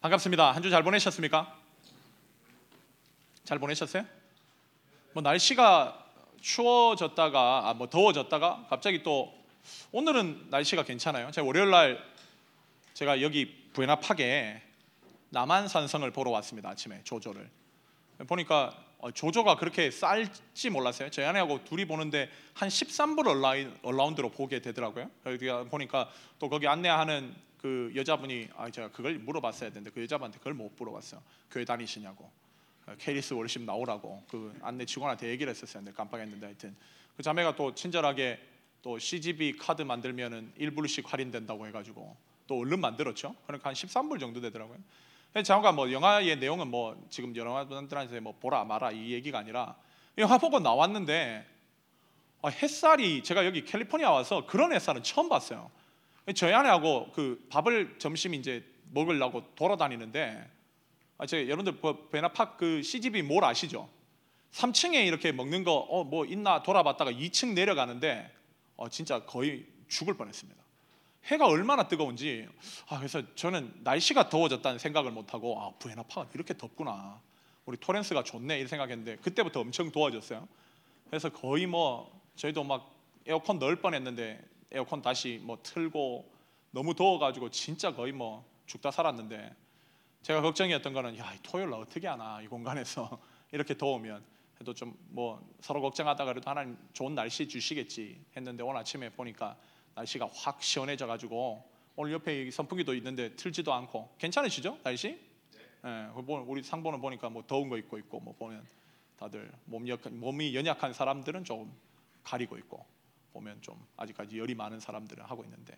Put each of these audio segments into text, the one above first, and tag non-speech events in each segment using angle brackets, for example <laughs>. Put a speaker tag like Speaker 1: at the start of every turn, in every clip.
Speaker 1: 반갑습니다. 한 주 잘 보내셨습니까? 잘 보내셨어요? 뭐 날씨가 추워졌다가 아, 뭐 더워졌다가 갑자기 또 오늘은 날씨가 괜찮아요. 제가 월요일 날 제가 여기 부에나팍에 남한산성을 보러 왔습니다. 아침에 조조를 보니까 어, 조조가 그렇게 쌀지 몰랐어요. 저희 아내하고 둘이 보는데 한 13분 얼라인, 얼라운드로 보게 되더라고요. 보니까 또 거기 안내하는 그 여자분이 아 제가 그걸 물어봤어야 되는데 그 여자분한테 그걸 못 물어봤어요. 교회 다니시냐고. 어, 케리스 월십 나오라고 그 안내 직원한테 얘기를 했었어요. 근데 깜빡했는데 하여튼 그 자매가 또 친절하게 또 CGV 카드 만들면은 1불씩 할인된다고 해가지고 또 얼른 만들었죠. 그러니까 한 13불 정도 되더라고요. 잠깐 뭐 영화의 내용은 뭐 지금 여러 분들한테 뭐 보라 마라 이 얘기가 아니라 영화 보고 나왔는데 아, 햇살이 제가 여기 캘리포니아 와서 그런 햇살은 처음 봤어요. 저희 아내하고 그 밥을 점심 이제 먹으려고 돌아다니는데 아, 제 여러분들 베나팍 그 CGV 몰 아시죠? 3층에 이렇게 먹는 거 어 뭐 있나 돌아봤다가 2층 내려가는데 어 진짜 거의 죽을 뻔했습니다. 해가 얼마나 뜨거운지 아 그래서 저는 날씨가 더워졌다는 생각을 못 하고 아 부에나파가 이렇게 덥구나 우리 토렌스가 좋네 이런 생각했는데 그때부터 엄청 더워졌어요. 그래서 거의 뭐 저희도 막 에어컨 넣을 뻔했는데 에어컨 다시 뭐 틀고 너무 더워가지고 진짜 거의 뭐 죽다 살았는데 제가 걱정이었던 거는 야 토요일 날 어떻게 하나 이 공간에서 <laughs> 이렇게 더우면 해도 좀 뭐 서로 걱정하다가 그래도 하나님 좋은 날씨 주시겠지 했는데 오늘 아침에 보니까 날씨가 확 시원해져 가지고 오늘 옆에 선풍기도 있는데 틀지도 않고 괜찮으시죠 날씨? 네. 우리 상보는 보니까 뭐 더운 거 입고 있고 뭐 보면 다들 몸 약, 몸이 연약한 사람들은 조금 가리고 있고 보면 좀 아직까지 열이 많은 사람들은 하고 있는데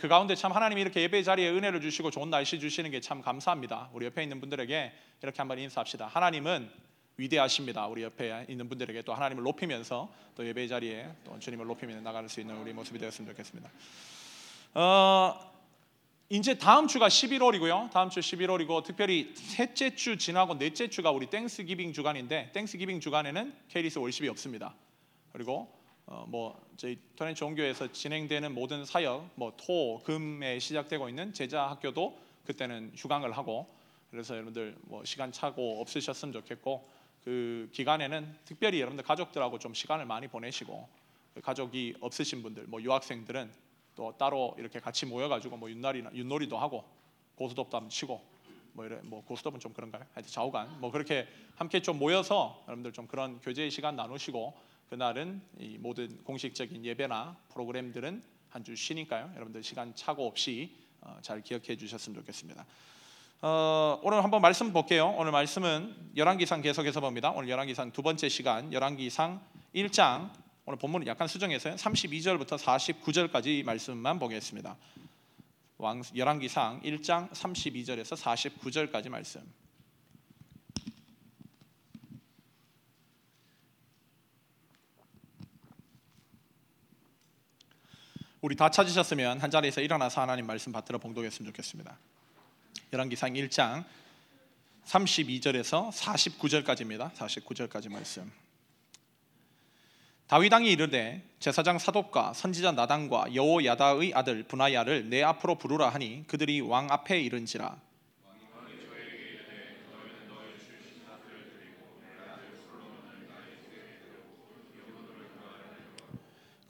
Speaker 1: 그 가운데 참 하나님이 이렇게 예배 자리에 은혜를 주시고 좋은 날씨 주시는 게 참 감사합니다. 우리 옆에 있는 분들에게 이렇게 한번 인사합시다. 하나님은 위대하십니다. 우리 옆에 있는 분들에게 또 하나님을 높이면서 또 예배 자리에 또 주님을 높이며 나갈 수 있는 우리 모습이 되었으면 좋겠습니다. 어, 이제 다음 주가 11월이고요. 다음 주 11월이고 특별히 셋째 주 지나고 넷째 주가 우리 Thanksgiving 주간인데 Thanksgiving 주간에는 케이리스 worship이 없습니다. 그리고 어, 뭐 저희 토렌 종교에서 진행되는 모든 사역, 뭐 토, 금에 시작되고 있는 제자 학교도 그때는 휴강을 하고 그래서 여러분들 뭐 시간 착오 없으셨으면 좋겠고 그 기간에는 특별히 여러분들 가족들하고 좀 시간을 많이 보내시고 그 가족이 없으신 분들, 뭐 유학생들은 또 따로 이렇게 같이 모여가지고 뭐 윷놀이나 윷놀이도 하고 고스톱도 한번 치고 뭐 이래 뭐 고스톱은 좀 그런가요? 하여튼 좌우간 뭐 그렇게 함께 좀 모여서 여러분들 좀 그런 교제의 시간 나누시고 그날은 이 모든 공식적인 예배나 프로그램들은 한 주 쉬니까요. 여러분들 시간 차고 없이 어, 잘 기억해 주셨으면 좋겠습니다. 어, 오늘 한번 말씀 볼게요. 오늘 말씀은 열왕기상 계속해서 봅니다. 오늘 열왕기상 두 번째 시간 열왕기상 1장 오늘 본문은 약간 수정해서요. 32절부터 49절까지 말씀만 보겠습니다. 왕 열왕기상 1장 32절에서 49절까지 말씀. 우리 다 찾으셨으면 한 자리에서 일어나서 하나님 말씀 받들어 봉독했으면 좋겠습니다. 열왕기상 1장 32절에서 49절까지입니다. 49절까지 말씀. 다윗 왕이 이르되 제사장 사독과 선지자 나단과 여호야다의 아들 분하야를 내 앞으로 부르라 하니 그들이 왕 앞에 이른지라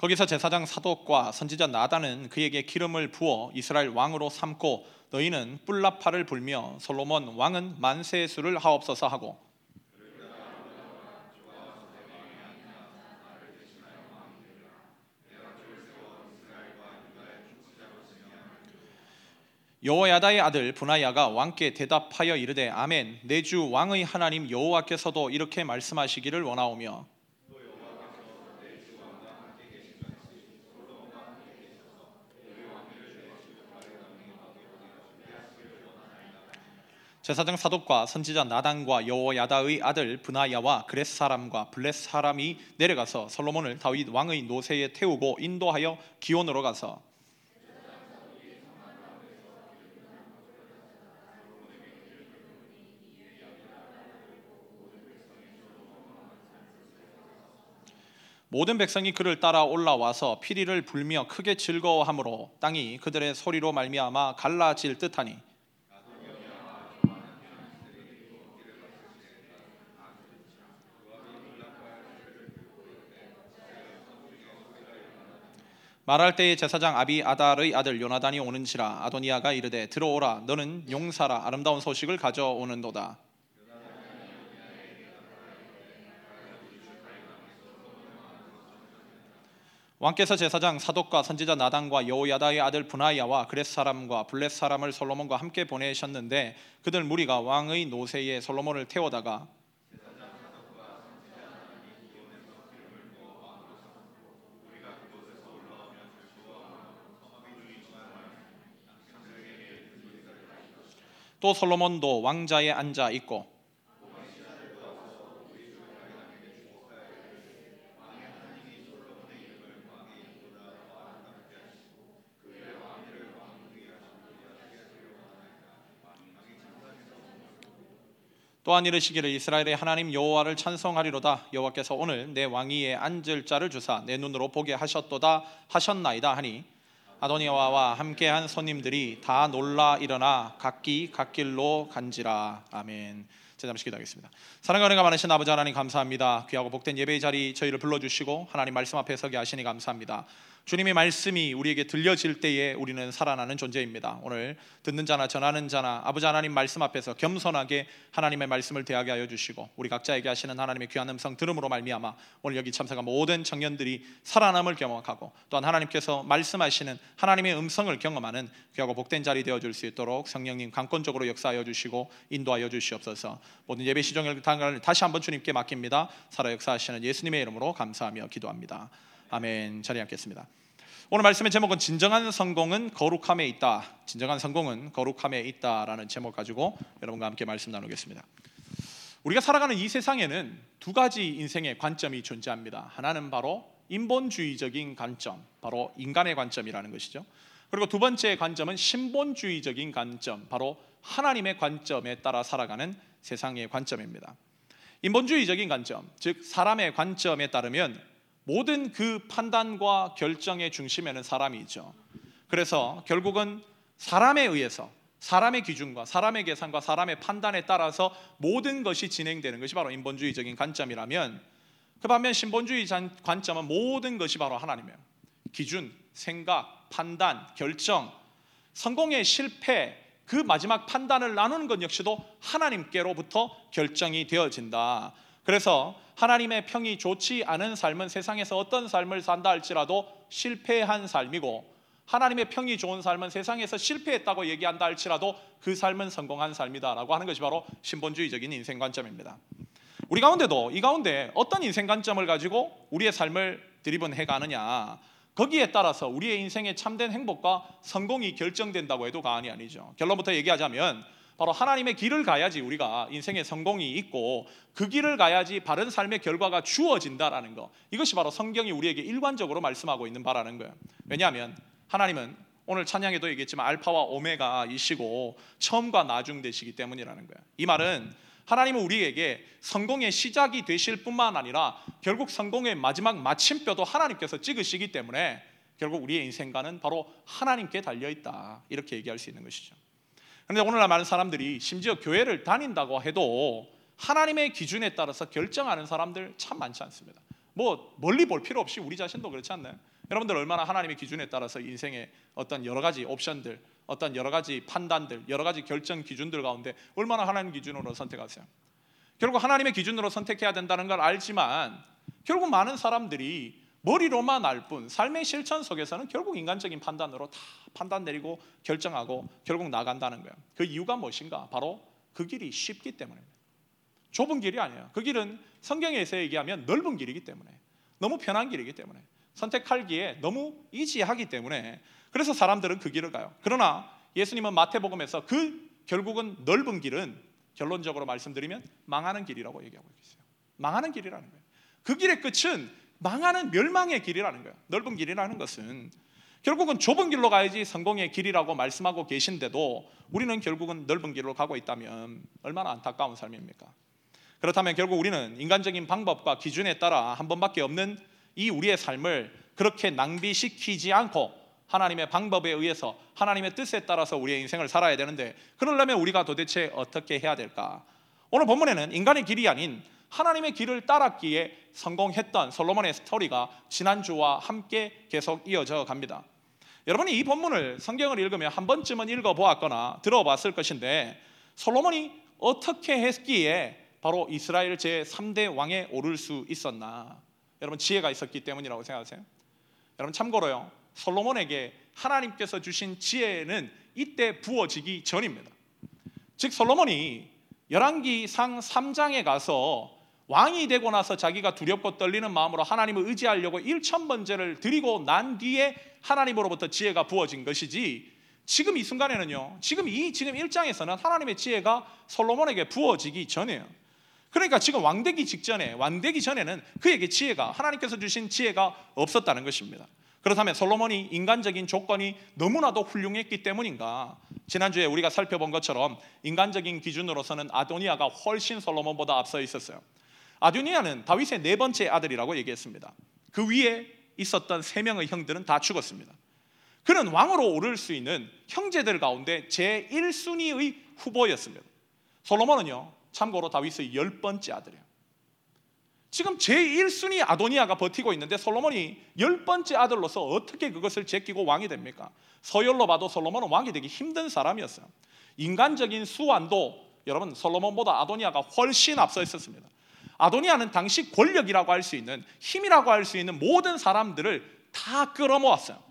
Speaker 1: 거기서 제사장 사독과 선지자 나단은 그에게 기름을 부어 이스라엘 왕으로 삼고 너희는 뿔라파를 불며 솔로몬 왕은 만세 수를 하옵소서 하고. 여호야다의 아들 분하야가 왕께 대답하여 이르되 아멘. 내 주 왕의 하나님 여호와께서도 이렇게 말씀하시기를 원하오며 제사장 사독과 선지자 나단과 여호야다의 아들 브나야와 그렛 사람과 블렛 사람이 내려가서 솔로몬을 다윗 왕의 노새에 태우고 인도하여 기온으로 가서 모든 백성이 그를 따라 올라와서 피리를 불며 크게 즐거워하므로 땅이 그들의 소리로 말미암아 갈라질 듯하니 말할 때에 제사장 아비 아달의 아들 요나단이 오는지라 아도니아가 이르되 들어오라 너는 용사라 아름다운 소식을 가져오는도다. 왕께서 제사장 사독과 선지자 나단과 여호야다의 아들 분하야와 그렛 사람과 블렛 사람을 솔로몬과 함께 보내셨는데 그들 무리가 왕의 노새에 솔로몬을 태워다가 또 솔로몬도 왕자에 앉아 있고 또한 이르시기를 이스라엘의 하나님 여호와를 찬송하리로다. 여호와께서 오늘 내 왕위에 앉을 자를 주사 내 눈으로 보게 하셨도다 하셨나이다 하니 아도니아와 함께한 손님들이 다 놀라 일어나 각기 갓길로 간지라 아멘. 제 잠시 기도하겠습니다. 사랑과 은혜가 많으신 아버지 하나님 감사합니다. 귀하고 복된 예배의 자리 저희를 불러주시고 하나님 말씀 앞에 서게 하시니 감사합니다. 주님의 말씀이 우리에게 들려질 때에 우리는 살아나는 존재입니다. 오늘 듣는 자나 전하는 자나 아버지 하나님 말씀 앞에서 겸손하게 하나님의 말씀을 대하게 하여 주시고 우리 각자에게 하시는 하나님의 귀한 음성 들음으로 말미암아 오늘 여기 참석한 모든 청년들이 살아남을 경험하고 또한 하나님께서 말씀하시는 하나님의 음성을 경험하는 귀하고 복된 자리 되어 줄 수 있도록 성령님 강권적으로 역사하여 주시고 인도하여 주시옵소서. 모든 예배 시종을 다시 한번 주님께 맡깁니다. 살아 역사하시는 예수님의 이름으로 감사하며 기도합니다. 아멘. 자리 앉겠습니다. 오늘 말씀의 제목은 진정한 성공은 거룩함에 있다. 진정한 성공은 거룩함에 있다라는 제목 가지고 여러분과 함께 말씀 나누겠습니다. 우리가 살아가는 이 세상에는 두 가지 인생의 관점이 존재합니다. 하나는 바로 인본주의적인 관점, 바로 인간의 관점이라는 것이죠. 그리고 두 번째 관점은 신본주의적인 관점, 바로 하나님의 관점에 따라 살아가는 세상의 관점입니다. 인본주의적인 관점, 즉 사람의 관점에 따르면 모든 그 판단과 결정의 중심에는 사람이 있죠. 그래서 결국은 사람에 의해서 사람의 기준과 사람의 계산과 사람의 판단에 따라서 모든 것이 진행되는 것이 바로 인본주의적인 관점이라면 그 반면 신본주의 관점은 모든 것이 바로 하나님이에요. 기준, 생각, 판단, 결정, 성공의 실패, 그 마지막 판단을 나누는 것 역시도 하나님께로부터 결정이 되어진다. 그래서 하나님의 평이 좋지 않은 삶은 세상에서 어떤 삶을 산다 할지라도 실패한 삶이고 하나님의 평이 좋은 삶은 세상에서 실패했다고 얘기한다 할지라도 그 삶은 성공한 삶이다라고 하는 것이 바로 신본주의적인 인생 관점입니다. 우리 가운데도 이 가운데 어떤 인생 관점을 가지고 우리의 삶을 드리븐 해 가느냐 거기에 따라서 우리의 인생의 참된 행복과 성공이 결정된다고 해도 과언이 아니죠. 결론부터 얘기하자면 바로 하나님의 길을 가야지 우리가 인생의 성공이 있고 그 길을 가야지 바른 삶의 결과가 주어진다라는 거. 이것이 바로 성경이 우리에게 일관적으로 말씀하고 있는 바라는 거예요. 왜냐하면 하나님은 오늘 찬양에도 얘기했지만 알파와 오메가이시고 처음과 나중 되시기 때문이라는 거예요. 이 말은 하나님은 우리에게 성공의 시작이 되실 뿐만 아니라 결국 성공의 마지막 마침표도 하나님께서 찍으시기 때문에 결국 우리의 인생과는 바로 하나님께 달려 있다. 이렇게 얘기할 수 있는 것이죠. 그런데 오늘날 많은 사람들이 심지어 교회를 다닌다고 해도 하나님의 기준에 따라서 결정하는 사람들 참 많지 않습니다. 뭐 멀리 볼 필요 없이 우리 자신도 그렇지 않나요? 여러분들 얼마나 하나님의 기준에 따라서 인생의 어떤 여러 가지 옵션들, 어떤 여러 가지 판단들, 여러 가지 결정 기준들 가운데 얼마나 하나님 기준으로 선택하세요? 결국 하나님의 기준으로 선택해야 된다는 걸 알지만 결국 많은 사람들이 머리로만 알 뿐 삶의 실천 속에서는 결국 인간적인 판단으로 다 판단 내리고 결정하고 결국 나간다는 거예요. 그 이유가 무엇인가? 바로 그 길이 쉽기 때문입니다. 좁은 길이 아니에요. 그 길은 성경에서 얘기하면 넓은 길이기 때문에 너무 편한 길이기 때문에 선택하기에 너무 이지하기 때문에 그래서 사람들은 그 길을 가요. 그러나 예수님은 마태복음에서 그 결국은 넓은 길은 결론적으로 말씀드리면 망하는 길이라고 얘기하고 있어요. 망하는 길이라는 거예요. 그 길의 끝은 망하는 멸망의 길이라는 거예요. 넓은 길이라는 것은 결국은 좁은 길로 가야지 성공의 길이라고 말씀하고 계신데도 우리는 결국은 넓은 길로 가고 있다면 얼마나 안타까운 삶입니까? 그렇다면 결국 우리는 인간적인 방법과 기준에 따라 한 번밖에 없는 이 우리의 삶을 그렇게 낭비시키지 않고 하나님의 방법에 의해서 하나님의 뜻에 따라서 우리의 인생을 살아야 되는데 그러려면 우리가 도대체 어떻게 해야 될까? 오늘 본문에는 인간의 길이 아닌 하나님의 길을 따랐기에 성공했던 솔로몬의 스토리가 지난주와 함께 계속 이어져 갑니다. 여러분이 이 본문을 성경을 읽으면 한 번쯤은 읽어보았거나 들어봤을 것인데 솔로몬이 어떻게 했기에 바로 이스라엘 제 3대 왕에 오를 수 있었나? 여러분 지혜가 있었기 때문이라고 생각하세요? 여러분 참고로요. 솔로몬에게 하나님께서 주신 지혜는 이때 부어지기 전입니다. 즉 솔로몬이 열왕기상 3장에 가서 왕이 되고 나서 자기가 두렵고 떨리는 마음으로 하나님을 의지하려고 일천 번제를 드리고 난 뒤에 하나님으로부터 지혜가 부어진 것이지 지금 이 순간에는요. 지금 이 지금 1장에서는 하나님의 지혜가 솔로몬에게 부어지기 전이에요. 그러니까 지금 왕되기 직전에 왕되기 전에는 그에게 지혜가 하나님께서 주신 지혜가 없었다는 것입니다. 그렇다면 솔로몬이 인간적인 조건이 너무나도 훌륭했기 때문인가? 지난주에 우리가 살펴본 것처럼 인간적인 기준으로서는 아도니아가 훨씬 솔로몬보다 앞서 있었어요. 아도니아는 다윗의 네 번째 아들이라고 얘기했습니다. 그 위에 있었던 세 명의 형들은 다 죽었습니다. 그는 왕으로 오를 수 있는 형제들 가운데 제 1순위의 후보였습니다. 솔로몬은요, 참고로 다윗의 열 번째 아들이에요. 지금 제1순위 아도니아가 버티고 있는데 솔로몬이 열 번째 아들로서 어떻게 그것을 제끼고 왕이 됩니까? 서열로 봐도 솔로몬은 왕이 되기 힘든 사람이었어요. 인간적인 수완도 여러분 솔로몬보다 아도니아가 훨씬 앞서 있었습니다. 아도니아는 당시 권력이라고 할 수 있는 힘이라고 할 수 있는 모든 사람들을 다 끌어모았어요.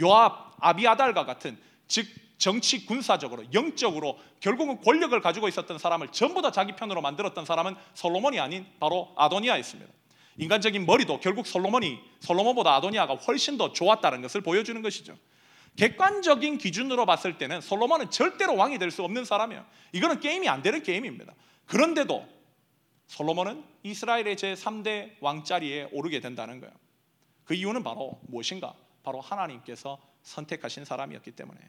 Speaker 1: 요압, 아비아달과 같은 즉 정치 군사적으로 영적으로 결국은 권력을 가지고 있었던 사람을 전부 다 자기 편으로 만들었던 사람은 솔로몬이 아닌 바로 아도니아였습니다. 인간적인 머리도 결국 솔로몬이 솔로몬보다 아도니아가 훨씬 더 좋았다는 것을 보여주는 것이죠. 객관적인 기준으로 봤을 때는 솔로몬은 절대로 왕이 될 수 없는 사람이에요. 이거는 게임이 안 되는 게임입니다. 그런데도 솔로몬은 이스라엘의 제 3대 왕자리에 오르게 된다는 거예요. 그 이유는 바로 무엇인가? 바로 하나님께서 선택하신 사람이었기 때문에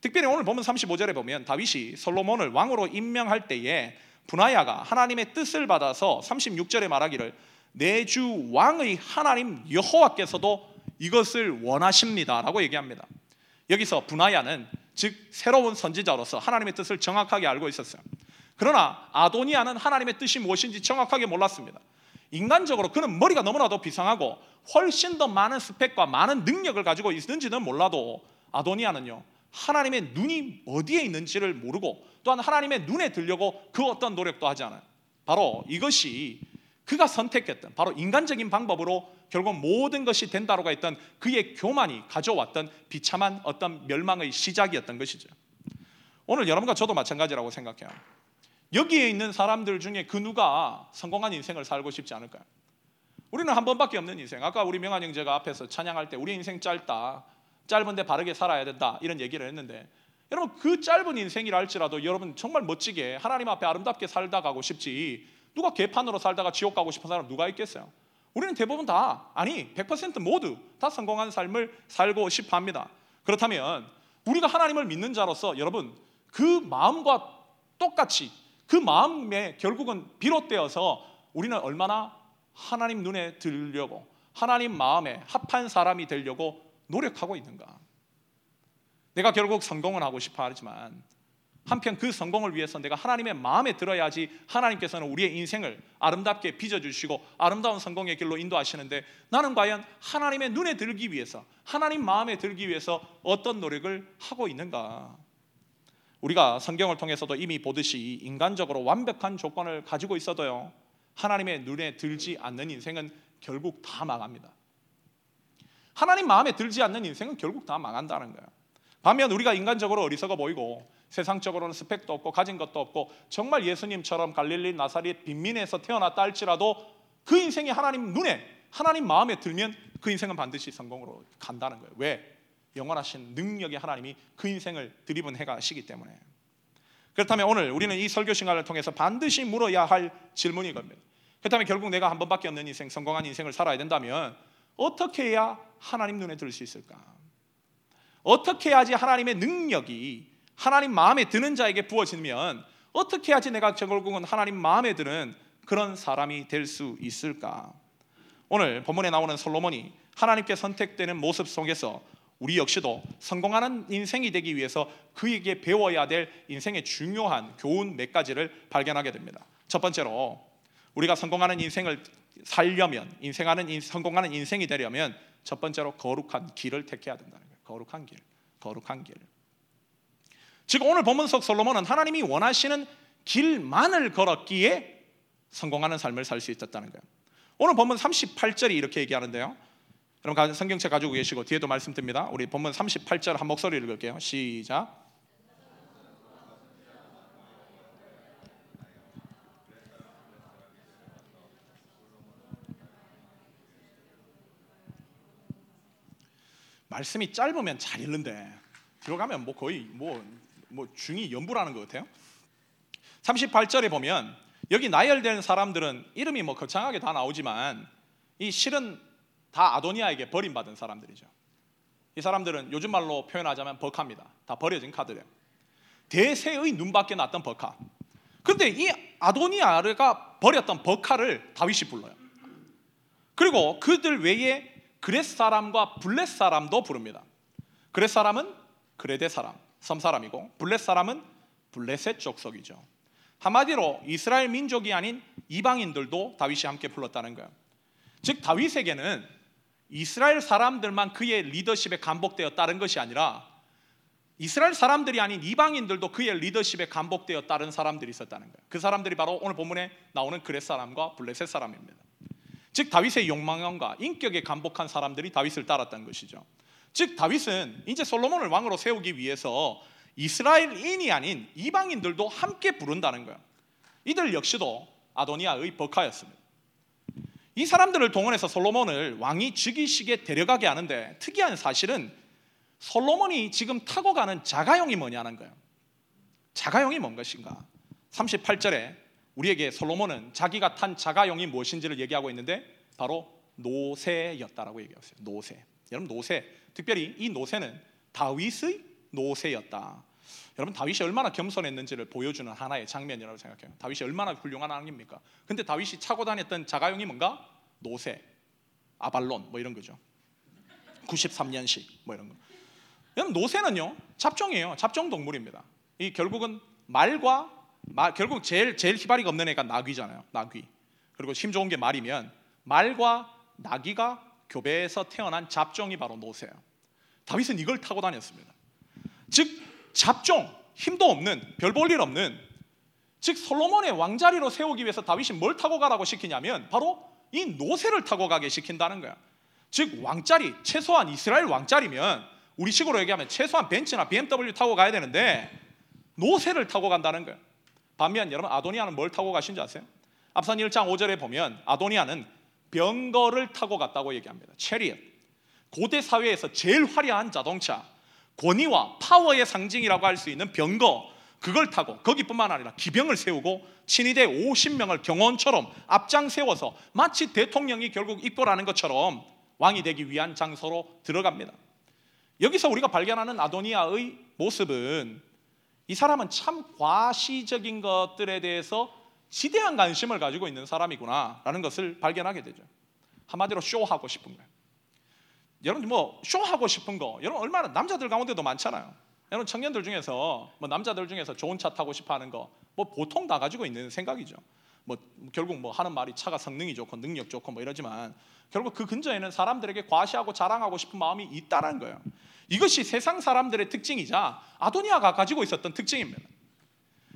Speaker 1: 특별히 오늘 보면 35절에 보면 다윗이 솔로몬을 왕으로 임명할 때에 분하야가 하나님의 뜻을 받아서 36절에 말하기를 내 주 왕의 하나님 여호와께서도 이것을 원하십니다라고 얘기합니다. 여기서 분하야는 즉 새로운 선지자로서 하나님의 뜻을 정확하게 알고 있었어요. 그러나 아도니아는 하나님의 뜻이 무엇인지 정확하게 몰랐습니다. 인간적으로 그는 머리가 너무나도 비상하고 훨씬 더 많은 스펙과 많은 능력을 가지고 있는지는 몰라도 아도니아는요 하나님의 눈이 어디에 있는지를 모르고 또한 하나님의 눈에 들려고 그 어떤 노력도 하지 않아요. 바로 이것이 그가 선택했던 바로 인간적인 방법으로 결국 모든 것이 된다고 했던 그의 교만이 가져왔던 비참한 어떤 멸망의 시작이었던 것이죠. 오늘 여러분과 저도 마찬가지라고 생각해요. 여기에 있는 사람들 중에 그 누가 성공한 인생을 살고 싶지 않을까요? 우리는 한 번밖에 없는 인생. 아까 우리 명한 형제가 앞에서 찬양할 때 우리 인생 짧다. 짧은데 바르게 살아야 된다. 이런 얘기를 했는데 여러분 그 짧은 인생이라 할지라도 여러분 정말 멋지게 하나님 앞에 아름답게 살다 가고 싶지 누가 개판으로 살다가 지옥 가고 싶은 사람 누가 있겠어요? 우리는 대부분 다 아니 100% 모두 다 성공한 삶을 살고 싶어 합니다. 그렇다면 우리가 하나님을 믿는 자로서 여러분 그 마음과 똑같이 그 마음에 결국은 비롯되어서 우리는 얼마나 하나님 눈에 들려고 하나님 마음에 합한 사람이 되려고 노력하고 있는가? 내가 결국 성공을 하고 싶어 하지만 한편 그 성공을 위해서 내가 하나님의 마음에 들어야지 하나님께서는 우리의 인생을 아름답게 빚어주시고 아름다운 성공의 길로 인도하시는데 나는 과연 하나님의 눈에 들기 위해서 하나님 마음에 들기 위해서 어떤 노력을 하고 있는가? 우리가 성경을 통해서도 이미 보듯이 인간적으로 완벽한 조건을 가지고 있어도요 하나님의 눈에 들지 않는 인생은 결국 다 망합니다. 하나님 마음에 들지 않는 인생은 결국 다 망한다는 거예요. 반면 우리가 인간적으로 어리석어 보이고 세상적으로는 스펙도 없고 가진 것도 없고 정말 예수님처럼 갈릴리 나사렛 빈민에서 태어났다 할지라도 그 인생이 하나님 눈에 하나님 마음에 들면 그 인생은 반드시 성공으로 간다는 거예요. 왜? 영원하신 능력의 하나님이 그 인생을 드리븐 해가시기 때문에. 그렇다면 오늘 우리는 이 설교 시간을 통해서 반드시 물어야 할 질문이 겁니다. 그렇다면 결국 내가 한 번밖에 없는 인생, 성공한 인생을 살아야 된다면 어떻게 해야 하나님 눈에 들 수 있을까? 어떻게 해야지 하나님의 능력이 하나님 마음에 드는 자에게 부어지면 어떻게 해야지 내가 결국은 하나님 마음에 드는 그런 사람이 될 수 있을까? 오늘 본문에 나오는 솔로몬이 하나님께 선택되는 모습 속에서 우리 역시도 성공하는 인생이 되기 위해서 그에게 배워야 될 인생의 중요한 교훈 몇 가지를 발견하게 됩니다. 첫 번째로 우리가 성공하는 인생을 살려면 인생하는 인, 성공하는 인생이 되려면 첫 번째로 거룩한 길을 택해야 된다는 거예요. 거룩한 길, 거룩한 길. 즉 오늘 본문 속 솔로몬은 하나님이 원하시는 길만을 걸었기에 성공하는 삶을 살 수 있었다는 거예요. 오늘 본문 38절이 이렇게 얘기하는데요. 여러분 성경책 가지고 계시고 뒤에도 말씀드립니다. 우리 본문 38절 한 목소리 읽을게요. 시작. 말씀이 짧으면 잘 읽는데 들어가면 뭐 거의 뭐, 뭐 중이 연부라는 것 같아요. 38절에 보면 여기 나열된 사람들은 이름이 뭐 거창하게 다 나오지만 이 실은 다 아도니아에게 버림받은 사람들이죠. 이 사람들은 요즘 말로 표현하자면 버카입니다. 다 버려진 카드래요. 대세의 눈밖에 났던 버카. 그런데 이 아도니아가 버렸던 버카를 다윗이 불러요. 그리고 그들 외에 그렛 사람과 블렛 사람도 부릅니다. 그렛 사람은 그레데 사람, 섬 사람이고 블렛 사람은 블렛의 족속이죠. 한마디로 이스라엘 민족이 아닌 이방인들도 다윗이 함께 불렀다는 거예요. 즉 다윗에게는 이스라엘 사람들만 그의 리더십에 감복되어 따른 것이 아니라 이스라엘 사람들이 아닌 이방인들도 그의 리더십에 감복되어 따른 사람들이 있었다는 거예요. 그 사람들이 바로 오늘 본문에 나오는 그렛 사람과 블레셋 사람입니다. 즉 다윗의 욕망과 인격에 감복한 사람들이 다윗을 따랐다는 것이죠. 즉 다윗은 이제 솔로몬을 왕으로 세우기 위해서 이스라엘인이 아닌 이방인들도 함께 부른다는 거예요. 이들 역시도 아도니아의 버카였습니다. 이 사람들을 동원해서 솔로몬을 왕이 즉위식에 데려가게 하는데 특이한 사실은 솔로몬이 지금 타고 가는 자가용이 뭐냐는 거예요. 자가용이 뭔 것인가? 38절에 우리에게 솔로몬은 자기가 탄 자가용이 무엇인지를 얘기하고 있는데 바로 노새였다라고 얘기하고 어요 노새. 여러분 노새. 특별히 이 노새는 다윗의 노새였다. 여러분 다윗이 얼마나 겸손했는지를 보여주는 하나의 장면이라고 생각해요. 다윗이 얼마나 훌륭한 왕입니까? 근데 다윗이 차고 다녔던 자가용이 뭔가 노새, 아발론 뭐 이런 거죠. 93년식 뭐 이런 거. 여러분 노새는요 잡종이에요. 잡종 동물입니다. 이 결국은 말과 말, 결국 제일 제일 희발이가 없는 애가 나귀잖아요. 나귀. 그리고 힘 좋은 게 말이면 말과 나귀가 교배에서 태어난 잡종이 바로 노새예요. 다윗은 이걸 타고 다녔습니다. 즉 잡종, 힘도 없는 별 볼 일 없는 즉 솔로몬의 왕자리로 세우기 위해서 다윗이 뭘 타고 가라고 시키냐면 바로 이 노새를 타고 가게 시킨다는 거야. 즉 왕자리 최소한 이스라엘 왕자리면 우리 식으로 얘기하면 최소한 벤츠나 BMW 타고 가야 되는데 노새를 타고 간다는 거야. 반면 여러분 아도니아는 뭘 타고 가신 줄 아세요? 앞선 1장 5절에 보면 아도니아는 병거를 타고 갔다고 얘기합니다. 체리엇. 고대 사회에서 제일 화려한 자동차, 권위와 파워의 상징이라고 할 수 있는 병거 그걸 타고 거기뿐만 아니라 기병을 세우고 친위대 50명을 경원처럼 앞장 세워서 마치 대통령이 결국 입고라는 것처럼 왕이 되기 위한 장소로 들어갑니다. 여기서 우리가 발견하는 아도니아의 모습은 이 사람은 참 과시적인 것들에 대해서 지대한 관심을 가지고 있는 사람이구나라는 것을 발견하게 되죠. 한마디로 쇼하고 싶은 거예요. 여러분 뭐 쇼하고 싶은 거 여러분 얼마나 남자들 가운데도 많잖아요. 여러분 청년들 중에서 뭐 남자들 중에서 좋은 차 타고 싶어하는 거 뭐 보통 다 가지고 있는 생각이죠. 뭐 결국 뭐 하는 말이 차가 성능이 좋고 능력 좋고 뭐 이러지만 결국 그 근처에는 사람들에게 과시하고 자랑하고 싶은 마음이 있다는 거예요. 이것이 세상 사람들의 특징이자 아도니아가 가지고 있었던 특징입니다.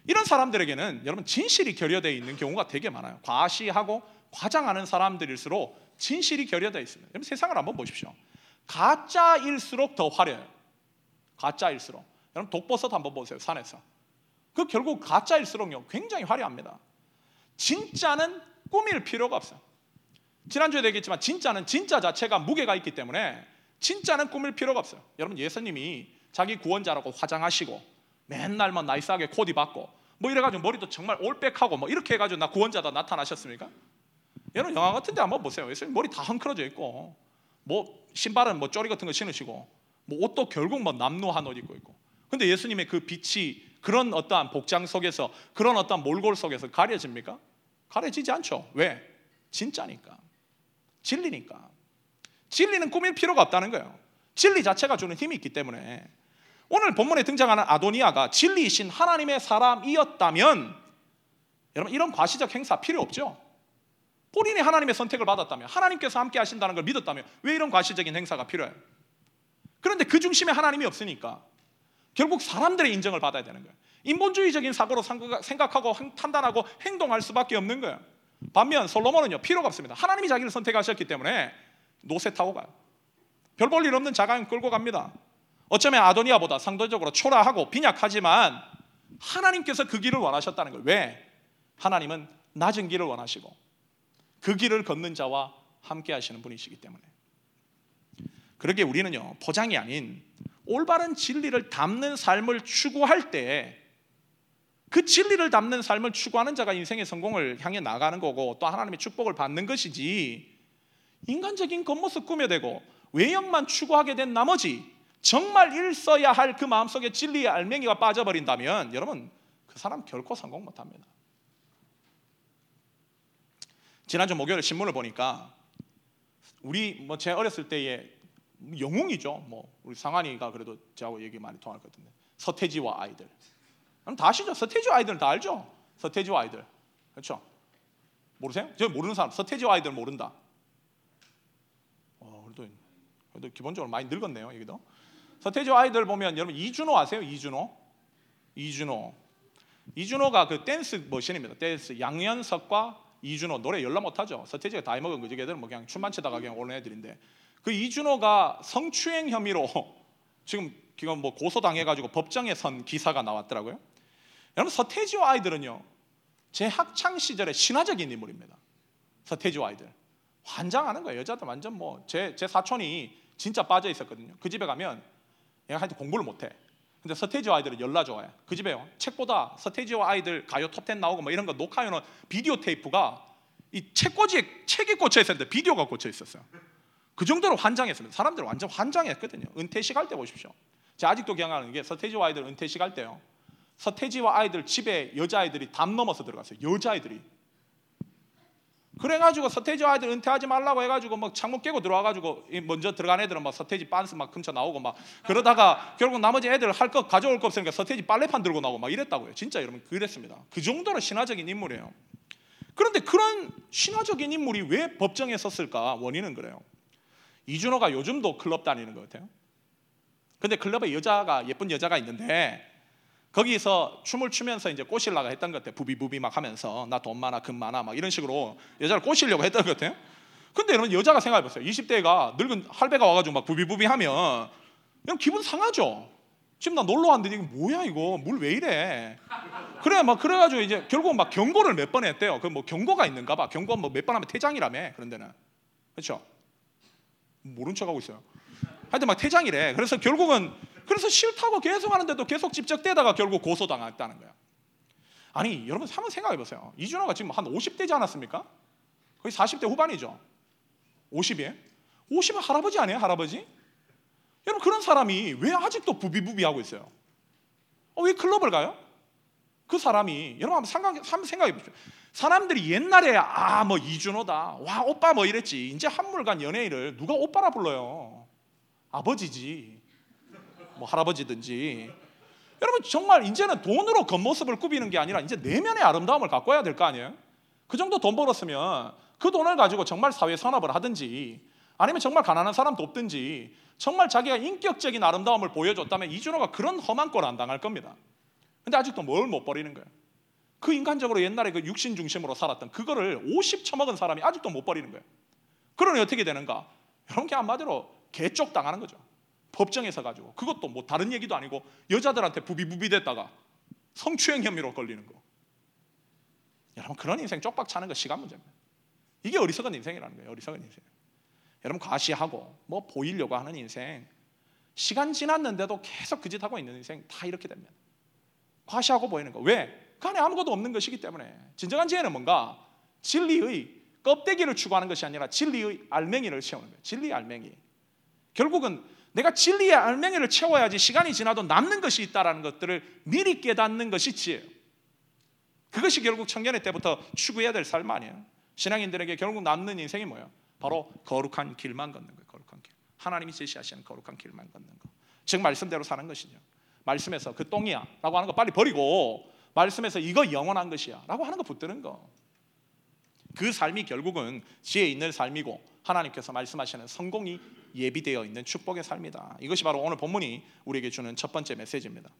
Speaker 1: 이런 사람들에게는 여러분 진실이 결여되어 있는 경우가 되게 많아요. 과시하고 과장하는 사람들일수록 진실이 결여되어 있습니다. 여러분 세상을 한번 보십시오. 가짜일수록 더 화려해요. 가짜일수록. 여러분 독버섯 한번 보세요. 산에서. 그 결국 가짜일수록요 굉장히 화려합니다. 진짜는 꾸밀 필요가 없어요. 지난주에 얘기했지만 진짜는 진짜 자체가 무게가 있기 때문에 진짜는 꾸밀 필요가 없어요. 여러분 예수님이 자기 구원자라고 화장하시고 맨날만 나이스하게 코디 입고뭐 이래가지고 머리도 정말 올백하고 뭐 이렇게 해가지고 나 구원자다 나타나셨습니까? 여러분 영화 같은데 한번 보세요. 예수님 머리 다 헝클어져 있고 뭐 신발은 뭐 쪼리 같은 거 신으시고 뭐 옷도 결국 뭐 남루한 옷 입고 있고. 근데 예수님의 그 빛이 그런 어떠한 복장 속에서 그런 어떠한 몰골 속에서 가려집니까? 가려지지 않죠. 왜? 진짜니까. 진리니까. 진리는 꾸밀 필요가 없다는 거예요. 진리 자체가 주는 힘이 있기 때문에 오늘 본문에 등장하는 아도니아가 진리이신 하나님의 사람이었다면 여러분 이런 과시적 행사 필요 없죠. 본인이 하나님의 선택을 받았다면 하나님께서 함께 하신다는 걸 믿었다면 왜 이런 과시적인 행사가 필요해요? 그런데 그 중심에 하나님이 없으니까 결국 사람들의 인정을 받아야 되는 거예요. 인본주의적인 사고로 생각하고 판단하고 행동할 수밖에 없는 거예요. 반면 솔로몬은요 필요가 없습니다. 하나님이 자기를 선택하셨기 때문에 노새 타고 가요. 별 볼 일 없는 자가용 끌고 갑니다. 어쩌면 아도니아보다 상대적으로 초라하고 빈약하지만 하나님께서 그 길을 원하셨다는 거예요. 왜? 하나님은 낮은 길을 원하시고 그 길을 걷는 자와 함께 하시는 분이시기 때문에. 그러게 우리는요, 포장이 아닌 올바른 진리를 담는 삶을 추구할 때그 진리를 담는 삶을 추구하는 자가 인생의 성공을 향해 나가는 거고 또 하나님의 축복을 받는 것이지 인간적인 겉모습 꾸며대고 외형만 추구하게 된 나머지 정말 일써야 할 그 마음속에 진리의 알맹이가 빠져버린다면 여러분 그 사람 결코 성공 못합니다. 지난주 목요일 신문을 보니까 우리 뭐 제 어렸을 때의 영웅이죠. 뭐 우리 상환이가 그래도 저하고 얘기 많이 통할 것 같은데 서태지와 아이들. 그럼 다 아시죠? 서태지와 아이들은 다 알죠? 서태지와 아이들. 그렇죠? 모르세요? 저 모르는 사람 서태지와 아이들 모른다. 어, 그래도 그래도 기본적으로 많이 늙었네요, 여기도. 서태지와 아이들 보면 여러분 이준호 아세요? 이준호. 이준호. 이주노가 그 dance machine입니다. 댄스 양현석과 이주노 노래 열라 못하죠. 서태지가 다 해먹은 거지. 걔들은 뭐 그냥 춤만 추다가 그냥 오는 애들인데 그 이주노가 성추행 혐의로 <laughs> 지금 지금 뭐 고소 당해가지고 법정에 선 기사가 나왔더라고요. 여러분 서태지와 아이들은요 제 학창 시절의 신화적인 인물입니다. 서태지와 아이들 환장하는 거예요. 여자들 완전 뭐 제 제 사촌이 진짜 빠져 있었거든요. 그 집에 가면 얘가 하여튼 공부를 못해. 근데 서태지와 아이들은 열나 좋아해. 그 집에요. 책보다 서태지와 아이들 가요 톱10 나오고 뭐 이런 거 녹화해놓은 비디오 테이프가 이 책꽂이에 책이 꽂혀 있었는데 비디오가 꽂혀 있었어요. 그 정도로 환장했습니다. 사람들 완전 환장했거든요. 은퇴식 할 때 보십시오. 제가 아직도 기억나는 게 서태지와 아이들 은퇴식 할 때요. 서태지와 아이들 집에 여자아이들이 담 넘어서 들어갔어요. 여자아이들이. 그래가지고 서태지 아이들 은퇴하지 말라고 해가지고 막 창문 깨고 들어와가지고 먼저 들어간 애들은 막 서태지 빤스 막 근처 나오고 막 그러다가 결국 나머지 애들 할 것 가져올 거 없으니까 서태지 빨래판 들고 나오고 막 이랬다고요. 진짜 여러분 그랬습니다. 그 정도로 신화적인 인물이에요. 그런데 그런 신화적인 인물이 왜 법정에 섰을까? 원인은 그래요. 이준호가 요즘도 클럽 다니는 것 같아요. 근데 클럽에 여자가 예쁜 여자가 있는데 거기서 춤을 추면서 이제 꼬실라가 했던 것 같아요. 부비부비 막 하면서 나 돈 많아, 금 많아 막 이런 식으로 여자를 꼬시려고 했던 것 같아요. 근데 여러분 여자가 생각해 보세요. 20대가 늙은 할배가 와가지고 막 부비부비 하면 그냥 기분 상하죠. 지금 나 놀러 왔는데 이게 뭐야 이거 물 왜 이래? 그래 막 그래가지고 이제 결국 막 경고를 몇 번 했대요. 그 뭐 경고가 있는가 봐. 경고 뭐 몇 번 하면 퇴장이라며 그런 데는 그렇죠? 모른 척하고 있어요. 하여튼 막 퇴장이래. 그래서 결국은 그래서 싫다고 계속 하는데도 계속 집적되다가 결국 고소당했다는 거야. 아니 여러분 한번 생각해 보세요. 이준호가 지금 한 50대지 않았습니까? 거의 40대 후반이죠. 50이에 50은 할아버지 아니에요, 할아버지? 여러분 그런 사람이 왜 아직도 부비부비하고 있어요? 어, 왜 클럽을 가요? 그 사람이 여러분 한번, 생각, 한번 생각해 보십시오. 사람들이 옛날에 아 뭐 이준호다, 와 오빠 뭐 이랬지. 이제 한물간 연예인을 누가 오빠라 불러요? 아버지지. 뭐 할아버지든지 여러분 정말 이제는 돈으로 겉모습을 꾸미는 게 아니라 이제 내면의 아름다움을 갖고 야될 거 아니에요? 그 정도 돈 벌었으면 그 돈을 가지고 정말 사회 산업을 하든지 아니면 정말 가난한 사람 돕든지 정말 자기가 인격적인 아름다움을 보여줬다면 이준호가 그런 험한 꼴안 당할 겁니다. 근데 아직도 뭘 못 버리는 거예요. 그 인간적으로 옛날에 그 육신 중심으로 살았던 그거를 50 처먹은 사람이 아직도 못 버리는 거예요. 그러니 어떻게 되는가? 여러분 그냥 한마디로 개쪽 당하는 거죠. 법정에서 가지고 그것도 뭐 다른 얘기도 아니고 여자들한테 부비부비 됐다가 성추행 혐의로 걸리는 거. 여러분 그런 인생 쪽박 차는 거 시간 문제입니다. 이게 어리석은 인생이라는 거예요. 어리석은 인생. 여러분 과시하고 뭐 보이려고 하는 인생 시간 지났는데도 계속 그 짓 하고 있는 인생 다 이렇게 됩니다. 과시하고 보이는 거 왜? 그 안에 아무것도 없는 것이기 때문에 진정한 지혜는 뭔가 진리의 껍데기를 추구하는 것이 아니라 진리의 알맹이를 채우는 거예요. 진리 알맹이. 결국은 내가 진리의 알맹이를 채워야지 시간이 지나도 남는 것이 있다라는 것들을 미리 깨닫는 것이 지혜예요. 그것이 결국 청년의 때부터 추구해야 될 삶 아니에요. 신앙인들에게 결국 남는 인생이 뭐예요? 바로 거룩한 길만 걷는 거예요. 거룩한 길. 하나님이 제시하시는 거룩한 길만 걷는 거. 즉 말씀대로 사는 것이죠. 말씀에서 그 똥이야라고 하는 거 빨리 버리고 말씀에서 이거 영원한 것이야라고 하는 거 붙드는 거. 그 삶이 결국은 지혜 있는 삶이고 하나님께서 말씀하시는 성공이 예비되어 있는 축복의 삶이다. 이것이 바로 오늘 본문이 우리에게 주는 첫 번째 메시지입니다.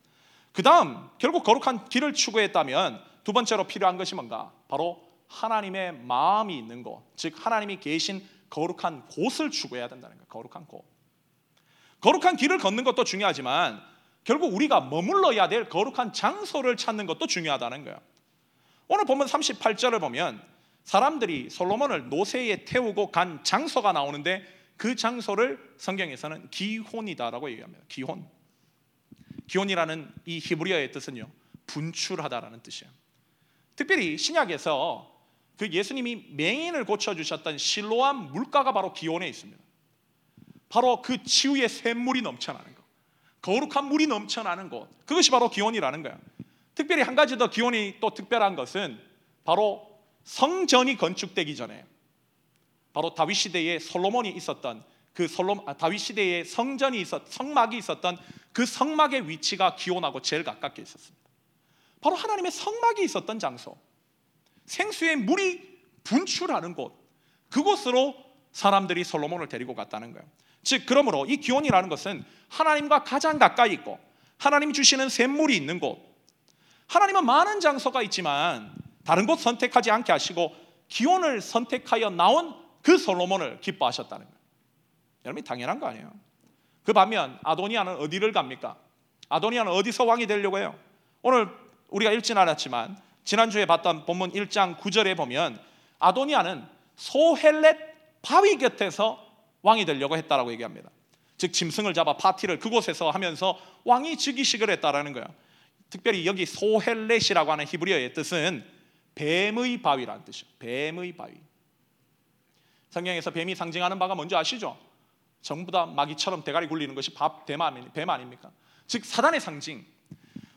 Speaker 1: 그 다음 결국 거룩한 길을 추구했다면 두 번째로 필요한 것이 뭔가? 바로 하나님의 마음이 있는 곳, 즉 하나님이 계신 거룩한 곳을 추구해야 된다는 거예요. 거룩한 곳. 거룩한 길을 걷는 것도 중요하지만 결국 우리가 머물러야 될 거룩한 장소를 찾는 것도 중요하다는 거예요. 오늘 보면 38절을 보면 사람들이 솔로몬을 노새에 태우고 간 장소가 나오는데 그 장소를 성경에서는 기혼이다라고 얘기합니다. 기혼. 기혼이라는 이 히브리어의 뜻은요. 분출하다라는 뜻이에요. 특별히 신약에서 그 예수님이 맹인을 고쳐 주셨던 실로암 물가가 바로 기온에 있습니다. 바로 그 치유의 샘물이 넘쳐나는 것. 거룩한 물이 넘쳐나는 곳. 그것이 바로 기온이라는 거예요. 특별히 한 가지 더 기온이 또 특별한 것은 바로 성전이 건축되기 전에 바로 다윗 시대에 솔로몬이 있었던 그 솔로 아, 다윗 시대에 성전이 있었 성막이 있었던 그 성막의 위치가 기온하고 제일 가깝게 있었습니다. 바로 하나님의 성막이 있었던 장소. 생수의 물이 분출하는 곳. 그곳으로 사람들이 솔로몬을 데리고 갔다는 거예요. 즉 그러므로 이 기온이라는 것은 하나님과 가장 가까이 있고 하나님 주시는 샘물이 있는 곳. 하나님은 많은 장소가 있지만 다른 곳 선택하지 않게 하시고 기온을 선택하여 나온 그 솔로몬을 기뻐하셨다는 거예요. 여러분 당연한 거 아니에요. 그 반면 아도니아는 어디를 갑니까? 아도니아는 어디서 왕이 되려고 해요? 오늘 우리가 읽진 않았지만 지난주에 봤던 본문 1장 9절에 보면 아도니아는 소헬렛 바위 곁에서 왕이 되려고 했다라고 얘기합니다. 즉 짐승을 잡아 파티를 그곳에서 하면서 왕이 즉위식을 했다라는 거예요. 특별히 여기 소헬렛이라고 하는 히브리어의 뜻은 뱀의 바위라는 뜻이에요. 뱀의 바위. 성경에서 뱀이 상징하는 바가 뭔지 아시죠? 전부 다 마귀처럼 대가리 굴리는 것이 밥, 뱀, 뱀 아닙니까? 즉 사단의 상징.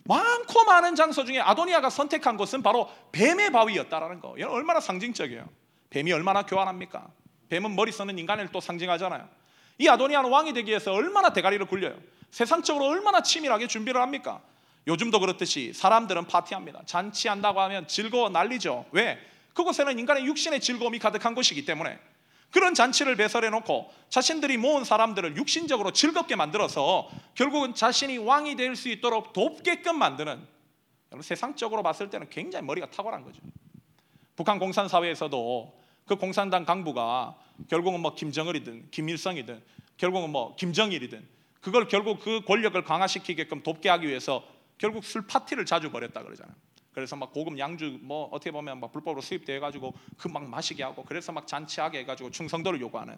Speaker 1: 많고 많은 장소 중에 아도니아가 선택한 곳은 바로 뱀의 바위였다라는 거. 얼마나 상징적이에요. 뱀이 얼마나 교환합니까? 뱀은 머리 쓰는 인간을 또 상징하잖아요. 이 아도니아는 왕이 되기 위해서 얼마나 대가리를 굴려요. 세상적으로 얼마나 치밀하게 준비를 합니까? 요즘도 그렇듯이 사람들은 파티합니다. 잔치한다고 하면 즐거워 난리죠. 왜? 그곳에는 인간의 육신의 즐거움이 가득한 곳이기 때문에 그런 잔치를 배설해 놓고 자신들이 모은 사람들을 육신적으로 즐겁게 만들어서 결국은 자신이 왕이 될 수 있도록 돕게끔 만드는 세상적으로 봤을 때는 굉장히 머리가 탁월한 거죠. 북한 공산 사회에서도 그 공산당 강부가 결국은 뭐 김정을이든 김일성이든 결국은 뭐 김정일이든 그걸 결국 그 권력을 강화시키게끔 돕게 하기 위해서 결국 술 파티를 자주 벌였다 그러잖아요. 그래서 막 고급 양주 뭐 어떻게 보면 막 불법으로 수입돼 가지고 그 막 마시게 하고 그래서 막 잔치하게 해 가지고 충성도를 요구하는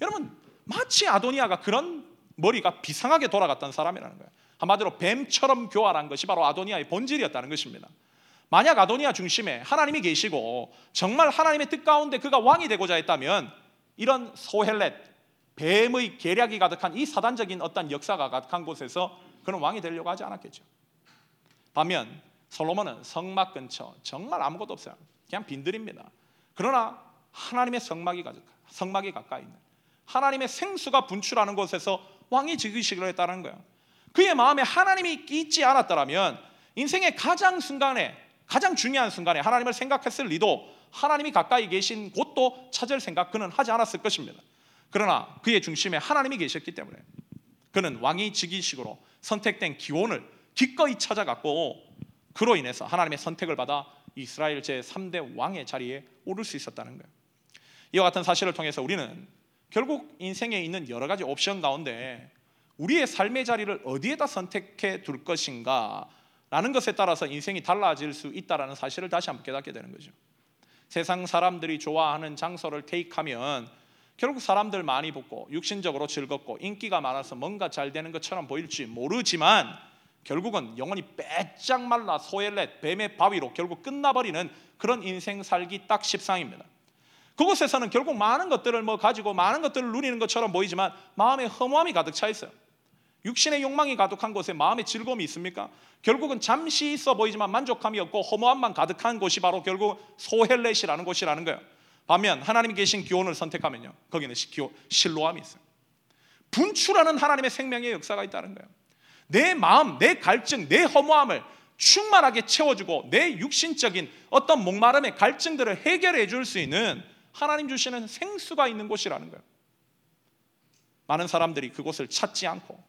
Speaker 1: 여러분 마치 아도니아가 그런 머리가 비상하게 돌아갔던 사람이라는 거예요. 한마디로 뱀처럼 교활한 것이 바로 아도니아의 본질이었다는 것입니다. 만약 아도니아 중심에 하나님이 계시고 정말 하나님의 뜻 가운데 그가 왕이 되고자 했다면 이런 소헬렛 뱀의 계략이 가득한 이 사단적인 어떤 역사가 가득한 곳에서 그는 왕이 되려고 하지 않았겠죠. 반면 솔로몬은 성막 근처 정말 아무것도 없어요. 그냥 빈들입니다. 그러나 하나님의 성막이 가득 성막이 가까이 있는 하나님의 생수가 분출하는 곳에서 왕이 즉위식을 했다는 거예요. 그의 마음에 하나님이 있지 않았더라면 인생의 가장 순간에 가장 중요한 순간에 하나님을 생각했을 리도 하나님이 가까이 계신 곳도 찾을 생각 그는 하지 않았을 것입니다. 그러나 그의 중심에 하나님이 계셨기 때문에 그는 왕이 즉위식으로 선택된 기원을 기꺼이 찾아갔고 그로 인해서 하나님의 선택을 받아 이스라엘 제 3대 왕의 자리에 오를 수 있었다는 거예요. 이와 같은 사실을 통해서 우리는 결국 인생에 있는 여러 가지 옵션 가운데 우리의 삶의 자리를 어디에다 선택해 둘 것인가 라는 것에 따라서 인생이 달라질 수 있다라는 사실을 다시 한번 깨닫게 되는 거죠. 세상 사람들이 좋아하는 장소를 테이크하면 결국 사람들 많이 붙고 육신적으로 즐겁고 인기가 많아서 뭔가 잘 되는 것처럼 보일지 모르지만 결국은 영원히 빼짝 말라 소엘렛 뱀의 바위로 결국 끝나버리는 그런 인생 살기 딱 십상입니다. 그곳에서는 결국 많은 것들을 뭐 가지고 많은 것들을 누리는 것처럼 보이지만 마음에 허무함이 가득 차 있어요. 육신의 욕망이 가득한 곳에 마음의 즐거움이 있습니까? 결국은 잠시 있어 보이지만 만족함이 없고 허무함만 가득한 곳이 바로 결국 소헬렛이라는 곳이라는 거예요. 반면 하나님이 계신 기온을 선택하면요. 거기는 실로함이 있어요. 분출하는 하나님의 생명의 역사가 있다는 거예요. 내 마음, 내 갈증, 내 허무함을 충만하게 채워주고 내 육신적인 어떤 목마름의 갈증들을 해결해 줄 수 있는 하나님 주시는 생수가 있는 곳이라는 거예요. 많은 사람들이 그곳을 찾지 않고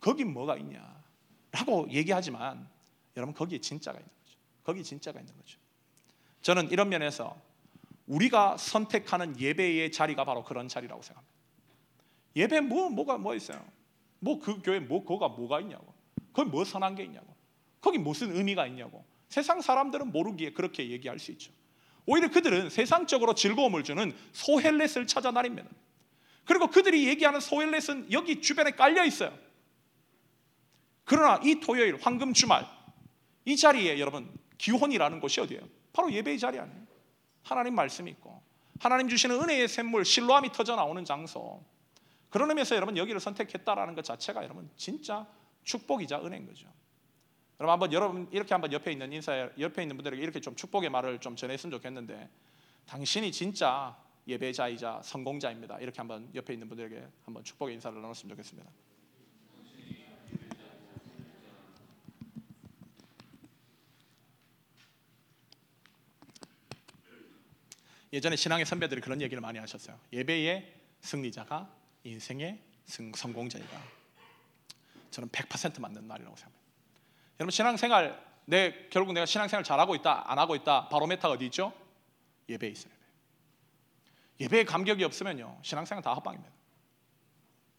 Speaker 1: 거기 뭐가 있냐라고 얘기하지만 여러분 거기에 진짜가 있는 거죠. 거기 진짜가 있는 거죠. 저는 이런 면에서 우리가 선택하는 예배의 자리가 바로 그런 자리라고 생각합니다. 예배 뭐 뭐가 뭐 있어요? 뭐 그 교회 뭐 거가 뭐가 있냐고. 거기 뭐 선한 게 있냐고. 거기 무슨 의미가 있냐고. 세상 사람들은 모르기에 그렇게 얘기할 수 있죠. 오히려 그들은 세상적으로 즐거움을 주는 소헬렛을 찾아 다닙니다. 그리고 그들이 얘기하는 소헬렛은 여기 주변에 깔려 있어요. 그러나 이 토요일 황금 주말 이 자리에 여러분 기혼이라는 곳이 어디예요? 바로 예배의 자리 아니에요. 하나님 말씀이 있고 하나님 주시는 은혜의 샘물 실로함이 터져 나오는 장소. 그런 의미에서 여러분 여기를 선택했다라는 것 자체가 여러분 진짜 축복이자 은혜인 거죠. 여러분 한번 여러분 이렇게 한번 옆에 있는 인사 옆에 있는 분들에게 이렇게 좀 축복의 말을 좀 전했으면 좋겠는데 당신이 진짜 예배자이자 성공자입니다. 이렇게 한번 옆에 있는 분들에게 한번 축복의 인사를 나눴으면 좋겠습니다. 예전에 신앙의 선배들이 그런 얘기를 많이 하셨어요. 예배의 승리자가 인생의 승, 성공자이다. 저는 100% 맞는 말이라고 생각합니다. 여러분 신앙생활 내 결국 내가 신앙생활 잘하고 있다 안 하고 있다 바로메타가 어디 있죠? 예배에 있어요. 예배에 감격이 없으면요 신앙생활 다 헛방입니다.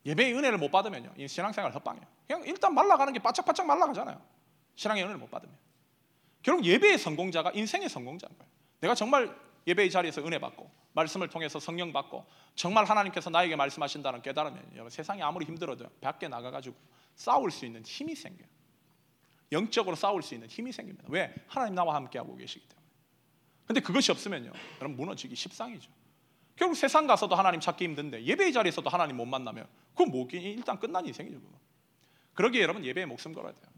Speaker 1: 예배의 은혜를 못 받으면요 이 신앙생활 헛방이에요. 그냥 일단 말라가는 게 바짝바짝 말라가잖아요. 신앙의 은혜를 못 받으면 결국 예배의 성공자가 인생의 성공자인 거예요. 내가 정말 예배의 자리에서 은혜 받고 말씀을 통해서 성령 받고 정말 하나님께서 나에게 말씀하신다는 깨달으면 세상이 아무리 힘들어도 밖에 나가가지고 싸울 수 있는 힘이 생겨요. 영적으로 싸울 수 있는 힘이 생깁니다. 왜? 하나님 나와 함께하고 계시기 때문에. 근데 그것이 없으면요, 여러분 무너지기 십상이죠. 결국 세상 가서도 하나님 찾기 힘든데 예배의 자리에서도 하나님 못 만나면 그건 뭐 일단 끝난 인생이죠. 그거. 그러기에 여러분 예배에 목숨 걸어야 돼요.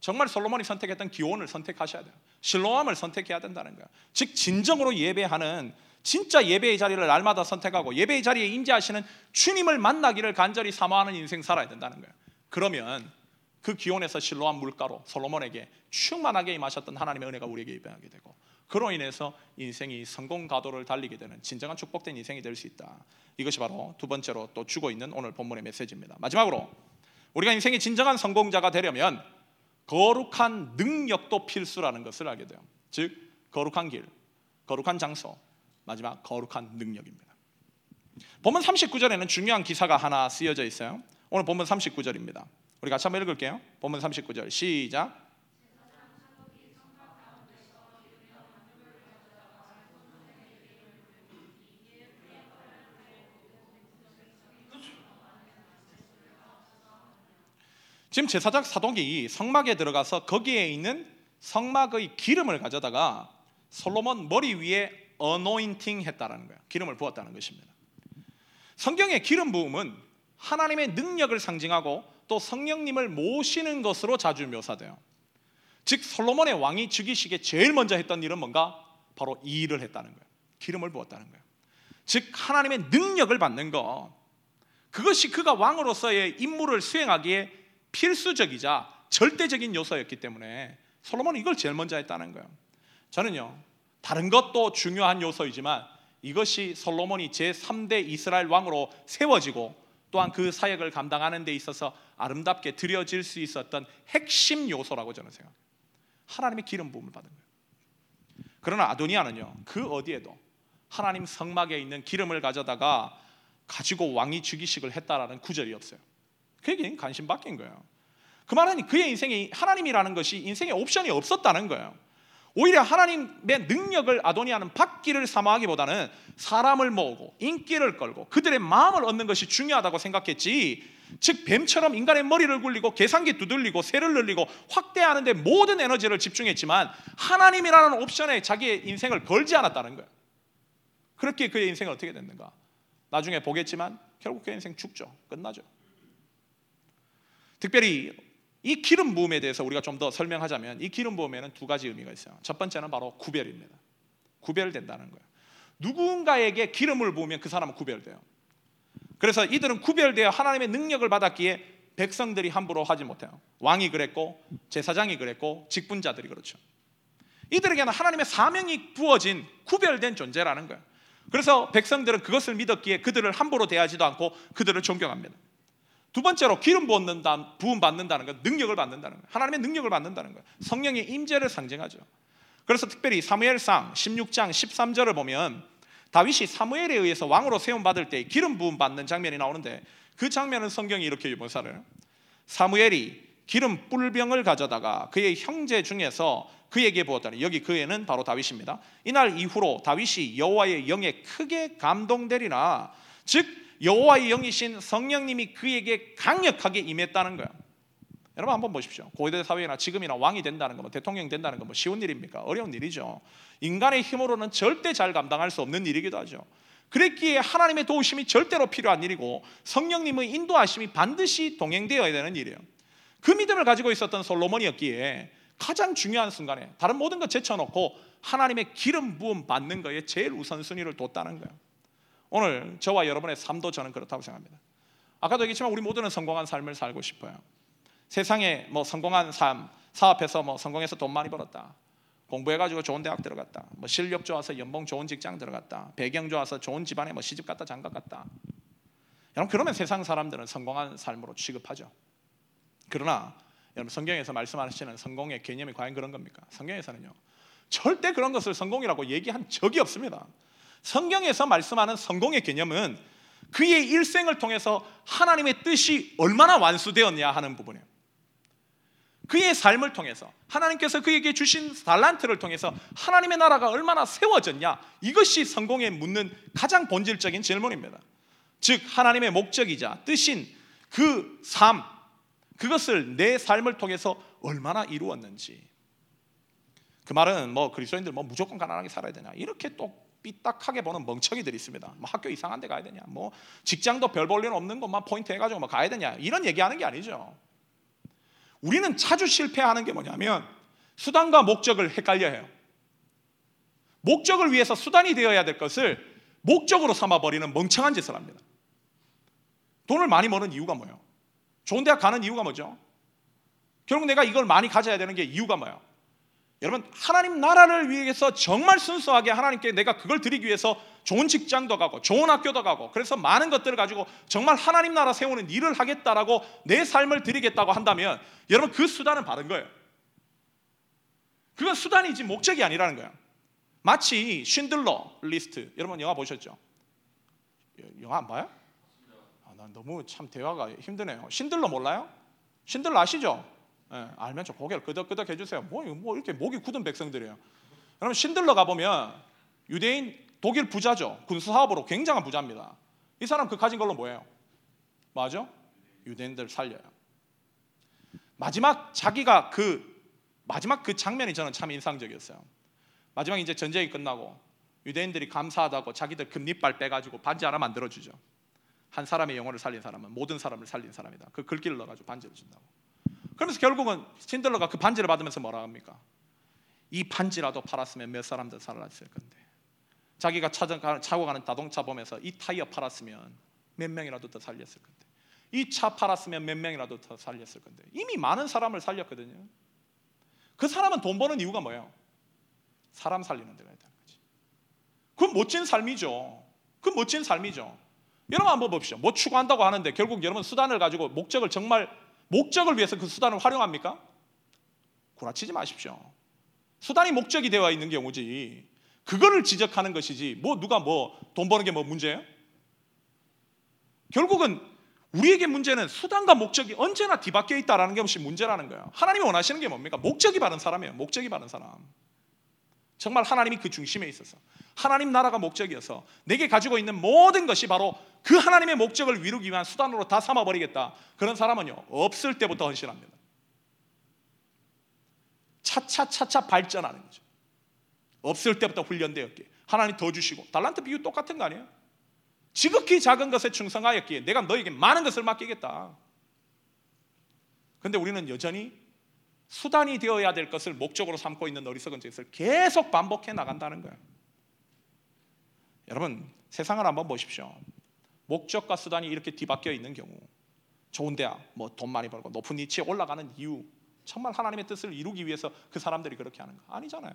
Speaker 1: 정말 솔로몬이 선택했던 기원을 선택하셔야 돼요. 실로암을 선택해야 된다는 거예요. 즉 진정으로 예배하는 진짜 예배의 자리를 날마다 선택하고 예배의 자리에 임재하시는 주님을 만나기를 간절히 사모하는 인생 살아야 된다는 거예요. 그러면 그 기온에서 실로암 물가로 솔로몬에게 충만하게 임하셨던 하나님의 은혜가 우리에게 입양하게 되고 그로 인해서 인생이 성공 가도를 달리게 되는 진정한 축복된 인생이 될 수 있다. 이것이 바로 두 번째로 또 주고 있는 오늘 본문의 메시지입니다. 마지막으로 우리가 인생의 진정한 성공자가 되려면 거룩한 능력도 필수라는 것을 알게 돼요. 즉 거룩한 길, 거룩한 장소, 마지막 거룩한 능력입니다. 본문 39절에는 중요한 기사가 하나 쓰여져 있어요. 오늘 본문 39절입니다. 우리 같이 한번 읽을게요. 본문 39절 시작. 지금 제사장 사독이 성막에 들어가서 거기에 있는 성막의 기름을 가져다가 솔로몬 머리 위에 어노인팅 했다라는 거예요. 기름을 부었다는 것입니다. 성경의 기름 부음은 하나님의 능력을 상징하고 또 성령님을 모시는 것으로 자주 묘사돼요. 즉 솔로몬의 왕이 즉위식에 제일 먼저 했던 일은 뭔가 바로 이 일을 했다는 거예요. 기름을 부었다는 거예요. 즉 하나님의 능력을 받는 것 그것이 그가 왕으로서의 임무를 수행하기에 필수적이자 절대적인 요소였기 때문에 솔로몬은 이걸 제일 먼저 했다는 거예요. 저는요, 다른 것도 중요한 요소이지만 이것이 솔로몬이 제3대 이스라엘 왕으로 세워지고 또한 그 사역을 감당하는 데 있어서 아름답게 드려질 수 있었던 핵심 요소라고 저는 생각해요. 하나님의 기름 부음을 받은 거예요. 그러나 아도니아는요, 그 어디에도 하나님 성막에 있는 기름을 가져다가 가지고 왕이 즉위식을 했다라는 구절이 없어요. 그에게 관심 바뀐 거예요. 그 말은 그의 인생에 하나님이라는 것이 인생에 옵션이 없었다는 거예요. 오히려 하나님의 능력을 아도니아는 받기를 사모하기보다는 사람을 모으고 인기를 끌고 그들의 마음을 얻는 것이 중요하다고 생각했지. 즉 뱀처럼 인간의 머리를 굴리고 계산기 두들리고 새를 늘리고 확대하는 데 모든 에너지를 집중했지만 하나님이라는 옵션에 자기의 인생을 걸지 않았다는 거예요. 그렇게 그의 인생은 어떻게 됐는가? 나중에 보겠지만 결국 그의 인생 죽죠. 끝나죠. 특별히 이 기름 부음에 대해서 우리가 좀 더 설명하자면 이 기름 부음에는 두 가지 의미가 있어요. 첫 번째는 바로 구별입니다. 구별된다는 거예요. 누군가에게 기름을 부으면 그 사람은 구별돼요. 그래서 이들은 구별되어 하나님의 능력을 받았기에 백성들이 함부로 하지 못해요. 왕이 그랬고 제사장이 그랬고 직분자들이 그렇죠. 이들에게는 하나님의 사명이 부어진 구별된 존재라는 거예요. 그래서 백성들은 그것을 믿었기에 그들을 함부로 대하지도 않고 그들을 존경합니다. 두 번째로 기름 부었는다, 부음 받는다는 것, 능력을 받는다는 것, 하나님의 능력을 받는다는 것, 성령의 임재를 상징하죠. 그래서 특별히 사무엘상 16장 13절을 보면 다윗이 사무엘에 의해서 왕으로 세움 받을 때 기름 부음 받는 장면이 나오는데 그 장면은 성경이 이렇게 묘사를 사무엘이 기름 뿔병을 가져다가 그의 형제 중에서 그에게 부었더니 여기 그에는 바로 다윗입니다. 이날 이후로 다윗이 여호와의 영에 크게 감동되리나 즉 여호와의 영이신 성령님이 그에게 강력하게 임했다는 거야. 여러분 한번 보십시오. 고대 사회나 지금이나 왕이 된다는 거, 뭐 대통령이 된다는 거 뭐 쉬운 일입니까? 어려운 일이죠. 인간의 힘으로는 절대 잘 감당할 수 없는 일이기도 하죠. 그랬기에 하나님의 도우심이 절대로 필요한 일이고 성령님의 인도하심이 반드시 동행되어야 되는 일이에요. 그 믿음을 가지고 있었던 솔로몬이었기에 가장 중요한 순간에 다른 모든 것 제쳐놓고 하나님의 기름 부음 받는 거에 제일 우선순위를 뒀다는 거예요. 오늘 저와 여러분의 삶도 저는 그렇다고 생각합니다. 아까도 얘기했지만 우리 모두는 성공한 삶을 살고 싶어요. 세상에 뭐 성공한 삶, 사업해서 뭐 성공해서 돈 많이 벌었다. 공부해가지고 좋은 대학 들어갔다. 뭐 실력 좋아서 연봉 좋은 직장 들어갔다. 배경 좋아서 좋은 집안에 뭐 시집 갔다 장가 갔다. 여러분 그러면 세상 사람들은 성공한 삶으로 취급하죠. 그러나 여러분 성경에서 말씀하시는 성공의 개념이 과연 그런 겁니까? 성경에서는요. 절대 그런 것을 성공이라고 얘기한 적이 없습니다. 성경에서 말씀하는 성공의 개념은 그의 일생을 통해서 하나님의 뜻이 얼마나 완수되었냐 하는 부분이에요. 그의 삶을 통해서 하나님께서 그에게 주신 달란트를 통해서 하나님의 나라가 얼마나 세워졌냐 이것이 성공에 묻는 가장 본질적인 질문입니다. 즉 하나님의 목적이자 뜻인 그 삶, 그것을 내 삶을 통해서 얼마나 이루었는지. 그 말은 뭐 그리스도인들 뭐 무조건 가난하게 살아야 되냐 이렇게 또 삐딱하게 보는 멍청이들이 있습니다. 뭐 학교 이상한 데 가야 되냐, 뭐 직장도 별 볼일 없는 것만 포인트 해 가지고 뭐 가야 되냐 이런 얘기하는 게 아니죠. 우리는 자주 실패하는 게 뭐냐면 수단과 목적을 헷갈려 해요. 목적을 위해서 수단이 되어야 될 것을 목적으로 삼아 버리는 멍청한 짓을 합니다. 돈을 많이 버는 이유가 뭐예요? 좋은 대학 가는 이유가 뭐죠? 결국 내가 이걸 많이 가져야 되는 게 이유가 뭐예요? 여러분 하나님 나라를 위해서 정말 순수하게 하나님께 내가 그걸 드리기 위해서 좋은 직장도 가고 좋은 학교도 가고 그래서 많은 것들을 가지고 정말 하나님 나라 세우는 일을 하겠다라고 내 삶을 드리겠다고 한다면 여러분 그 수단은 바른 거예요. 그건 수단이지 목적이 아니라는 거예요. 마치 쉰들러 리스트 여러분 영화 보셨죠? 영화 안 봐요? 난 너무 참 대화가 힘드네요. 신들러 몰라요? 신들러 아시죠? 네, 알면 좀 고개를 끄덕끄덕 해주세요. 뭐, 뭐 이렇게 목이 굳은 백성들이에요. 여러분 신들러 가보면 유대인 독일 부자죠. 군수 사업으로 굉장한 부자입니다. 이 사람 그 가진 걸로 뭐예요? 맞아? 유대인들 살려요. 마지막 자기가 그 마지막 그 장면이 저는 참 인상적이었어요. 마지막 이제 전쟁이 끝나고 유대인들이 감사하다고 자기들 금리빨 빼가지고 반지 하나 만들어 주죠. 한 사람의 영혼을 살린 사람은 모든 사람을 살린 사람이다. 그 글귀를 넣어가지고 반지를 준다고. 그러면서 결국은 신들러가 그 반지를 받으면서 뭐라 합니까? 이 반지라도 팔았으면 몇 사람들 살았을 건데. 자기가 차고 가는 자동차 보면서 이 타이어 팔았으면 몇 명이라도 더 살렸을 건데. 이 차 팔았으면 몇 명이라도 더 살렸을 건데. 이미 많은 사람을 살렸거든요. 그 사람은 돈 버는 이유가 뭐예요? 사람 살리는 데가 있다는 거지. 그건 멋진 삶이죠. 그 멋진 삶이죠. 여러분 한번 봅시다. 뭐 추구한다고 하는데 결국 여러분 수단을 가지고 목적을 정말 목적을 위해서 그 수단을 활용합니까? 구라치지 마십시오. 수단이 목적이 되어 있는 경우지. 그거를 지적하는 것이지. 뭐 누가 뭐 돈 버는 게 뭐 문제예요? 결국은 우리에게 문제는 수단과 목적이 언제나 뒤바뀌어 있다라는 것이 문제라는 거예요. 하나님이 원하시는 게 뭡니까? 목적이 바른 사람이에요. 목적이 바른 사람. 정말 하나님이 그 중심에 있어서 하나님 나라가 목적이어서 내게 가지고 있는 모든 것이 바로 그 하나님의 목적을 이루기 위한 수단으로 다 삼아 버리겠다. 그런 사람은요 없을 때부터 헌신합니다. 차차차차 발전하는 거죠. 없을 때부터 훈련되었기에 하나님 더 주시고 달란트 비유 똑같은 거 아니에요? 지극히 작은 것에 충성하였기에 내가 너에게 많은 것을 맡기겠다. 근데 우리는 여전히 수단이 되어야 될 것을 목적으로 삼고 있는 어리석은 짓을 계속 반복해 나간다는 거예요. 여러분 세상을 한번 보십시오. 목적과 수단이 이렇게 뒤바뀌어 있는 경우 좋은 대학, 뭐 돈 많이 벌고 높은 위치에 올라가는 이유 정말 하나님의 뜻을 이루기 위해서 그 사람들이 그렇게 하는 거 아니잖아요.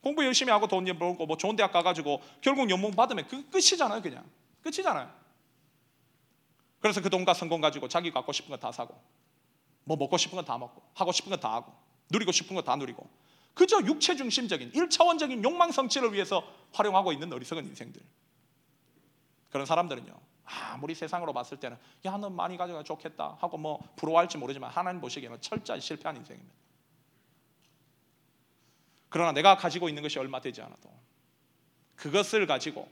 Speaker 1: 공부 열심히 하고 돈 벌고 뭐 좋은 대학 가가지고 결국 연봉 받으면 그 끝이잖아요, 그냥 끝이잖아요. 그래서 그 돈과 성공 가지고 자기 갖고 싶은 거 다 사고 뭐 먹고 싶은 거 다 먹고 하고 싶은 거 다 하고 누리고 싶은 거 다 누리고 그저 육체 중심적인 일차원적인 욕망 성취를 위해서 활용하고 있는 어리석은 인생들 그런 사람들은요 아무리 세상으로 봤을 때는 야 너 많이 가져가 좋겠다 하고 뭐 부러워할지 모르지만 하나님 보시기에는 철저히 실패한 인생입니다 그러나 내가 가지고 있는 것이 얼마 되지 않아도 그것을 가지고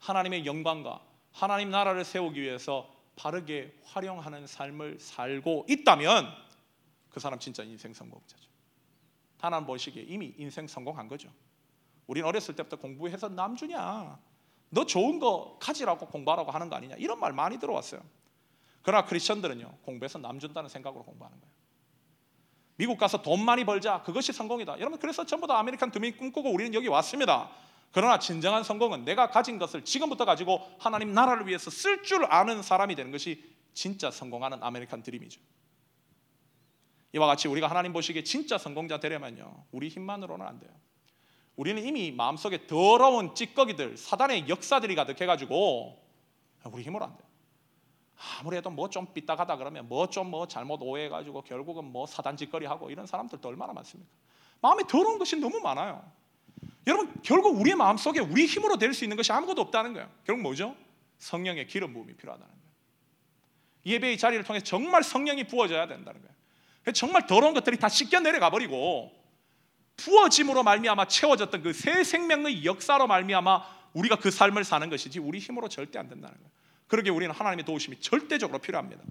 Speaker 1: 하나님의 영광과 하나님 나라를 세우기 위해서 바르게 활용하는 삶을 살고 있다면 그 사람 진짜 인생 성공자죠. 하나님 보시기에 이미 인생 성공한 거죠. 우린 어렸을 때부터 공부해서 남주냐? 너 좋은 거 가지라고 공부하라고 하는 거 아니냐? 이런 말 많이 들어왔어요. 그러나 크리스천들은요 공부해서 남준다는 생각으로 공부하는 거예요. 미국 가서 돈 많이 벌자 그것이 성공이다. 여러분 그래서 전부 다 아메리칸 드림 꿈꾸고 우리는 여기 왔습니다. 그러나 진정한 성공은 내가 가진 것을 지금부터 가지고 하나님 나라를 위해서 쓸 줄 아는 사람이 되는 것이 진짜 성공하는 아메리칸 드림이죠. 이와 같이 우리가 하나님 보시기에 진짜 성공자 되려면요. 우리 힘만으로는 안 돼요. 우리는 이미 마음속에 더러운 찌꺼기들, 사단의 역사들이 가득해 가지고 우리 힘으로 안 돼요. 아무래도 뭐 좀 삐딱하다 그러면 뭐좀뭐 잘못 오해해 가지고 결국은 뭐 사단 짓거리 하고 이런 사람들도 얼마나 많습니까? 마음에 더러운 것이 너무 많아요. 여러분 결국 우리의 마음 속에 우리 힘으로 될 수 있는 것이 아무것도 없다는 거예요. 결국 뭐죠? 성령의 기름 부음이 필요하다는 거예요. 예배의 자리를 통해 정말 성령이 부어져야 된다는 거예요. 정말 더러운 것들이 다 씻겨 내려가 버리고 부어짐으로 말미암아 채워졌던 그 새 생명의 역사로 말미암아 우리가 그 삶을 사는 것이지 우리 힘으로 절대 안 된다는 거예요. 그러게 우리는 하나님의 도우심이 절대적으로 필요합니다.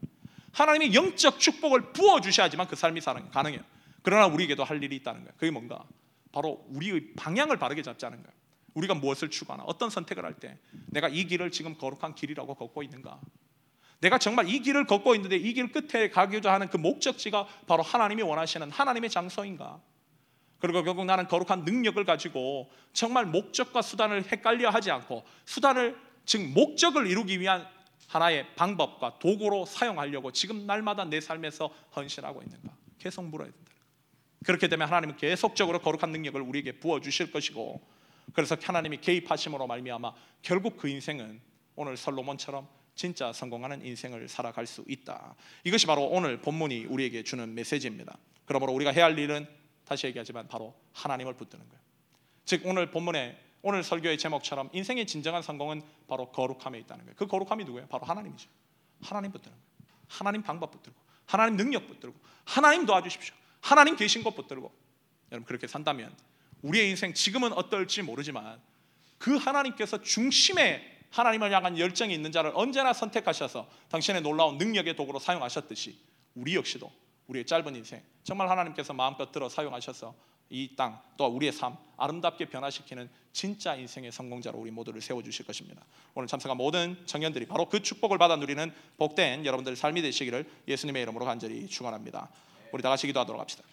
Speaker 1: 하나님의 영적 축복을 부어 주셔야지만 그 삶이 가능해요. 그러나 우리에게도 할 일이 있다는 거예요. 그게 뭔가? 바로 우리의 방향을 바르게 잡자는 거예요. 우리가 무엇을 추구하나 어떤 선택을 할 때 내가 이 길을 지금 거룩한 길이라고 걷고 있는가? 내가 정말 이 길을 걷고 있는데 이 길 끝에 가고자 하는 그 목적지가 바로 하나님이 원하시는 하나님의 장소인가? 그리고 결국 나는 거룩한 능력을 가지고 정말 목적과 수단을 헷갈려 하지 않고 수단을 즉 목적을 이루기 위한 하나의 방법과 도구로 사용하려고 지금 날마다 내 삶에서 헌신하고 있는가? 계속 물어야 된다. 그렇게 되면 하나님은 계속적으로 거룩한 능력을 우리에게 부어 주실 것이고 그래서 하나님이 개입하심으로 말미암아 결국 그 인생은 오늘 솔로몬처럼 진짜 성공하는 인생을 살아갈 수 있다. 이것이 바로 오늘 본문이 우리에게 주는 메시지입니다. 그러므로 우리가 해야 할 일은 다시 얘기하지만 바로 하나님을 붙드는 거예요. 즉 오늘 본문에 오늘 설교의 제목처럼 인생의 진정한 성공은 바로 거룩함에 있다는 거예요. 그 거룩함이 누구예요? 바로 하나님이죠. 하나님 붙드는 거예요. 하나님 방법 붙들고 하나님 능력 붙들고 하나님 도와주십시오. 하나님 계신 것 붙들고 여러분 그렇게 산다면 우리의 인생 지금은 어떨지 모르지만 그 하나님께서 중심에 하나님을 향한 열정이 있는 자를 언제나 선택하셔서 당신의 놀라운 능력의 도구로 사용하셨듯이 우리 역시도 우리의 짧은 인생 정말 하나님께서 마음껏 들어 사용하셔서 이 땅 또 우리의 삶 아름답게 변화시키는 진짜 인생의 성공자로 우리 모두를 세워 주실 것입니다. 오늘 참석한 모든 청년들이 바로 그 축복을 받아 누리는 복된 여러분들 삶이 되시기를 예수님의 이름으로 간절히 축원합니다. 우리 다 같이 기도하도록 합시다.